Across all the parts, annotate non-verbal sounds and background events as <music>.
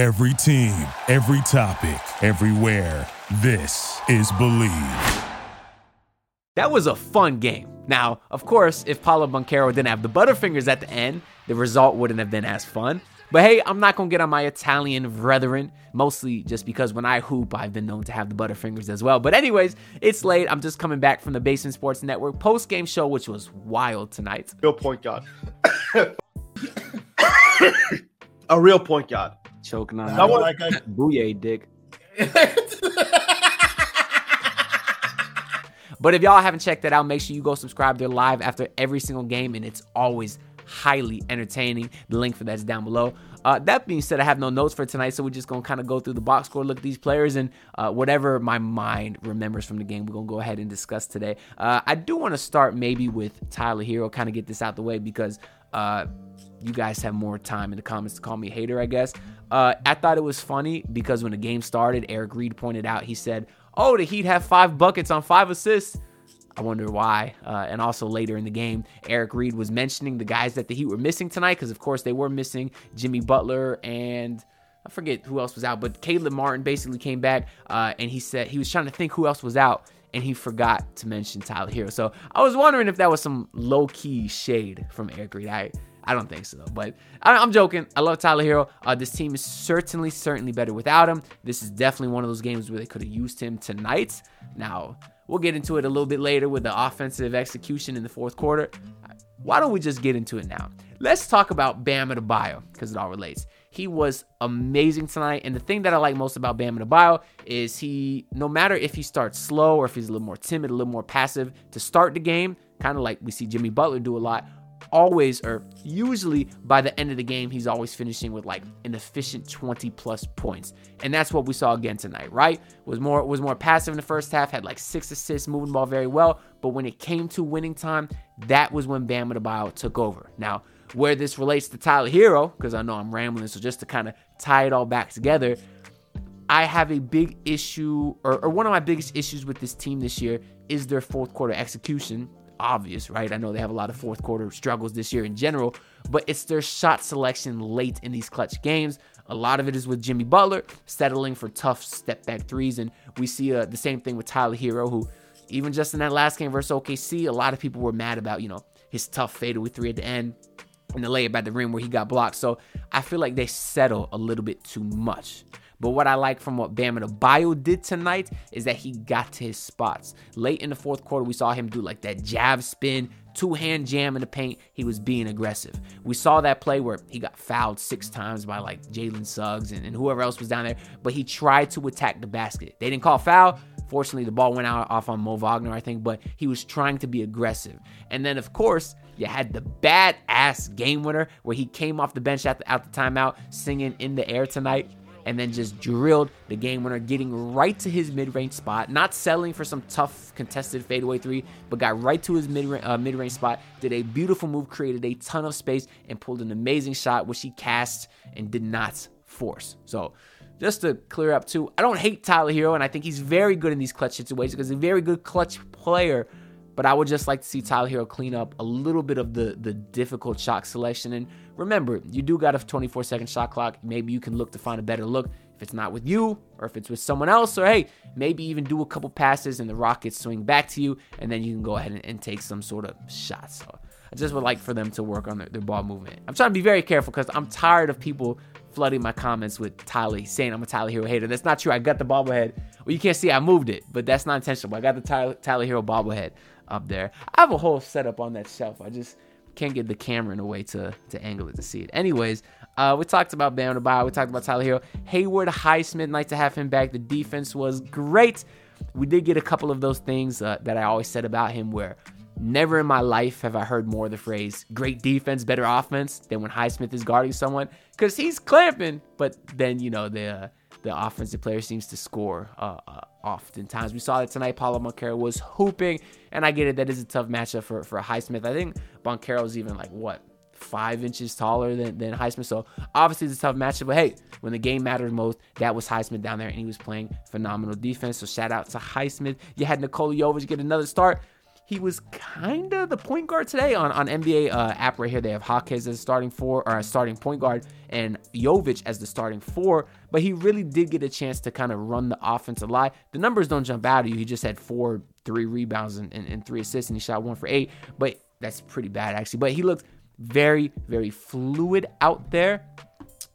Every team, every topic, everywhere. This is Bleav. That was a fun game. Now, of course, if Paolo Banchero didn't have the Butterfingers at the end, the result wouldn't have been as fun. But hey, I'm not gonna get on my Italian brethren, mostly just because when I hoop, I've been known to have the Butterfingers as well. But anyways, it's late. I'm just coming back from the Basement Sports Network post game show, which was wild tonight. Real point guard. A real point guard. Choking on I that want- like I, booyah dick. <laughs> But if y'all haven't checked that out, make sure you go subscribe. They're live after every single game, and it's always highly entertaining. The link for that's down below. Uh, that being said, I have no notes for tonight, so we're just gonna kind of go through the box score, look at these players, and uh, whatever my mind remembers from the game, we're gonna go ahead and discuss today. Uh, I do want to start maybe with Tyler Herro, kind of get this out the way because uh, you guys have more time in the comments to call me hater, I guess. Uh, I thought it was funny because when the game started, Eric Reid pointed out, he said, Oh, the Heat have five buckets on five assists. I wonder why. Uh, and also later in the game, Eric Reid was mentioning the guys that the Heat were missing tonight because, of course, they were missing Jimmy Butler and I forget who else was out, but Caleb Martin basically came back uh, and he said he was trying to think who else was out and he forgot to mention Tyler Herro. So I was wondering if that was some low key shade from Eric Reid. I I don't think so, but I, I'm joking. I love Tyler Herro. Uh, this team is certainly, certainly better without him. This is definitely one of those games where they could have used him tonight. Now, we'll get into it a little bit later with the offensive execution in the fourth quarter. Why don't we just get into it now? Let's talk about Bam Adebayo because it all relates. He was amazing tonight, and the thing that I like most about Bam Adebayo is he, no matter if he starts slow or if he's a little more timid, a little more passive to start the game, kind of like we see Jimmy Butler do a lot, always or usually by the end of the game he's always finishing with like an efficient 20 plus points. And that's what we saw again tonight right? Was more was more passive in the first half had like six assists moving the ball very well. But when it came to winning time that was when Bam Adebayo took over. Now where this relates to Tyler Herro because I know I'm rambling so just to kind of tie it all back together I have a big issue, or, or, one of my biggest issues with this team this year is their fourth quarter execution. Obvious, right? I know they have a lot of fourth quarter struggles this year in general, but it's their shot selection late in these clutch games. A lot of it is with Jimmy Butler settling for tough step back threes, and we see uh, the same thing with Tyler Herro, who even just in that last game versus OKC, a lot of people were mad about, you know, his tough fadeaway three at the end and the layup at the rim where he got blocked. So I feel like they settle a little bit too much. But what I like from what Bam Adebayo did tonight is that he got to his spots. Late in the fourth quarter, we saw him do like that jab spin, two hand jam in the paint. He was being aggressive. We saw that play where he got fouled six times by like Jalen Suggs and, and whoever else was down there, but he tried to attack the basket. They didn't call foul. Fortunately, the ball went out off on Mo Wagner, I think, but he was trying to be aggressive. And then, of course, you had the badass game winner where he came off the bench at the, at the timeout singing in the air tonight and then just drilled the game winner, getting right to his mid-range spot, not selling for some tough contested fadeaway three, but got right to his mid uh, mid-range spot, did a beautiful move, created a ton of space, and pulled an amazing shot, which he cast and did not force. So just to clear up too, I don't hate Tyler Herro, and I think he's very good in these clutch situations because he's a very good clutch player. But I would just like to see Tyler Herro clean up a little bit of the the difficult shot selection. And remember, you do got a 24 second shot clock. Maybe you can look to find a better look if it's not with you or if it's with someone else. Or hey, maybe even do a couple passes and the Rockets swing back to you, and then you can go ahead and, and take some sort of shots. So I just would like for them to work on their, their ball movement. I'm trying to be very careful because I'm tired of people flooding my comments with Tyler saying I'm a Tyler Herro hater. That's not true. I got the bobblehead. Well, you can't see I moved it, but that's not intentional. I got the Tyler, Tyler Herro bobblehead up there. I have a whole setup on that shelf. I just can't get the camera in a way to to angle it to see it. Anyways, uh, we talked about Bam Adebayo. We talked about Tyler Herro. Haywood Highsmith, nice to have him back. The defense was great. We did get a couple of those things uh, that I always said about him where never in my life have I heard more of the phrase great defense, better offense than when Highsmith is guarding someone because he's clamping, but then, you know, the, uh, the offensive player seems to score uh, uh, oftentimes. We saw that tonight. Paolo Banchero was hooping, and I get it. That is a tough matchup for, for Highsmith. I think Banchero is even like, what, five inches taller than, than Highsmith. So obviously it's a tough matchup. But hey, when the game mattered most, that was Highsmith down there, and he was playing phenomenal defense. So shout out to Highsmith. You had Nikola Jovic get another start. He was kind of the point guard today on, on NBA uh, app right here. They have Jaquez as starting four or starting point guard and Jovic as the starting four. But he really did get a chance to kind of run the offense a lot. The numbers don't jump out at you. He just had four, three rebounds and, and, and three assists, and he shot one for eight. But that's pretty bad actually. But he looked very, very fluid out there.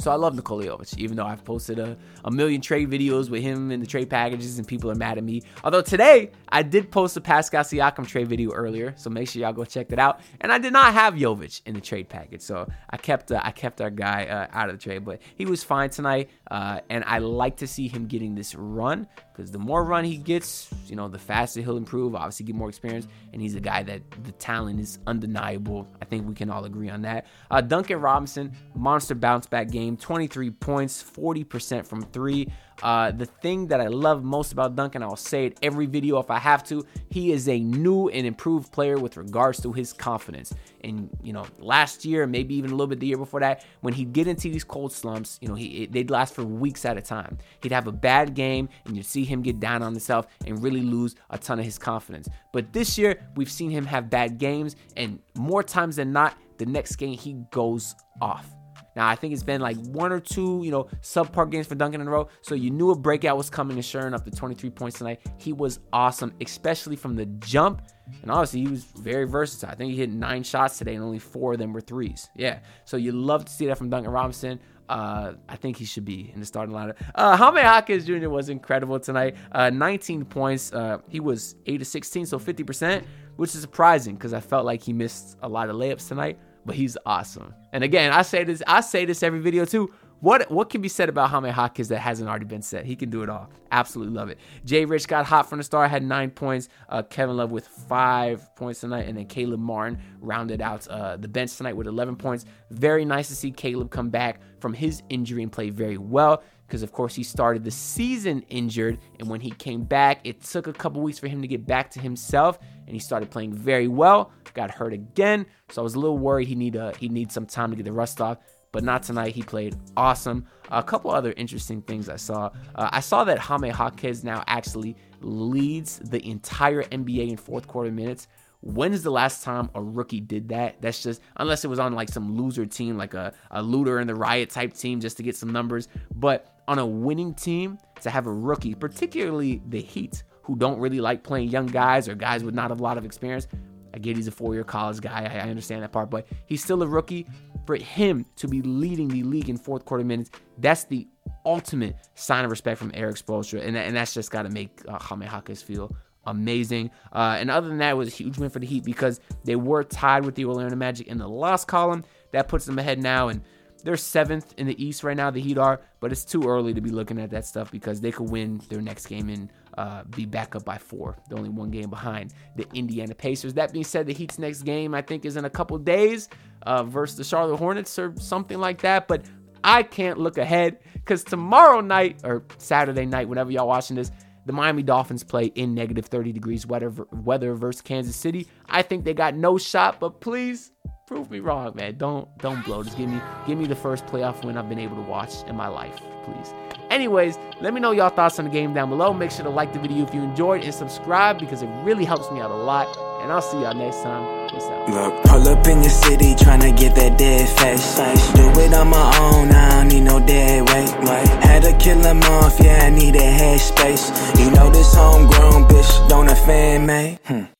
So I love Nikola Jovic, even though I've posted a, a million trade videos with him in the trade packages and people are mad at me. Although today I did post a Pascal Siakam trade video earlier, so make sure y'all go check that out. And I did not have Jovic in the trade package, so I kept uh, I kept our guy uh, out of the trade, but he was fine tonight, uh, and I like to see him getting this run because the more run he gets, you know, the faster he'll improve. Obviously, get more experience, and he's a guy that the talent is undeniable. I think we can all agree on that. Uh, Duncan Robinson, monster bounce back game, 23 points, 40% from three. Uh, the thing that I love most about Duncan, I'll say it every video if I have to, he is a new and improved player with regards to his confidence. And you know, last year, maybe even a little bit the year before that, when he'd get into these cold slumps, you know, he they'd last for weeks at a time. He'd have a bad game, and you'd see him get down on himself and really lose a ton of his confidence. But this year, we've seen him have bad games, and more times than not, the next game he goes off. Now, I think it's been like one or two, you know, subpar games for Duncan in a row. So you knew a breakout was coming, and sure enough, the 23 points tonight, he was awesome, especially from the jump. And honestly, he was very versatile. I think he hit nine shots today, and only four of them were threes. Yeah. So you love to see that from Duncan Robinson. Uh, I think he should be in the starting lineup. Uh, Jaime Jaquez Jr. was incredible tonight. Uh, 19 points. Uh, he was 8 to 16, so 50%, which is surprising because I felt like he missed a lot of layups tonight but he's awesome. And again, I say this, I say this every video too. What what can be said about Jaime Jaquez that hasn't already been said? He can do it all. Absolutely love it. Jay Rich got hot from the start, had nine points. Uh, Kevin Love with five points tonight, and then Caleb Martin rounded out uh, the bench tonight with 11 points. Very nice to see Caleb come back from his injury and play very well because of course he started the season injured and when he came back it took a couple weeks for him to get back to himself and he started playing very well got hurt again so i was a little worried he need a, he needs some time to get the rust off but not tonight he played awesome a couple other interesting things i saw uh, i saw that Jaime Jaquez now actually leads the entire nba in fourth quarter minutes when is the last time a rookie did that? That's just unless it was on like some loser team, like a, a looter in the riot type team, just to get some numbers. But on a winning team, to have a rookie, particularly the Heat, who don't really like playing young guys or guys with not a lot of experience. I get he's a four-year college guy. I, understand that part, but he's still a rookie. For him to be leading the league in fourth quarter minutes, that's the ultimate sign of respect from Erik Spoelstra, and, and that's just got to make uh, Jaquez feel amazing. Uh, and other than that, it was a huge win for the Heat because they were tied with the Orlando Magic in the loss column. That puts them ahead now, and they're seventh in the East right now. The Heat are, but it's too early to be looking at that stuff because they could win their next game and uh, be back up by four. They're only one game behind the Indiana Pacers. That being said, the Heat's next game I think is in a couple days uh, versus the Charlotte Hornets or something like that. But I can't look ahead because tomorrow night or Saturday night, whenever y'all watching this the Miami Dolphins play in negative 30 degrees weather, weather versus Kansas City. I think they got no shot, but please prove me wrong, man. Don't don't blow. Just give me give me the first playoff win I've been able to watch in my life, please. Anyways, let me know y'all thoughts on the game down below. Make sure to like the video if you enjoyed and subscribe because it really helps me out a lot. And I'll see y'all next time. Peace out. Look, pull up in your city trying to get that dead fast. Do it on my own, I don't need no dead weight. Wait. Had to kill him off, yeah, I need a headspace. You know this homegrown bitch don't offend me. Hmm.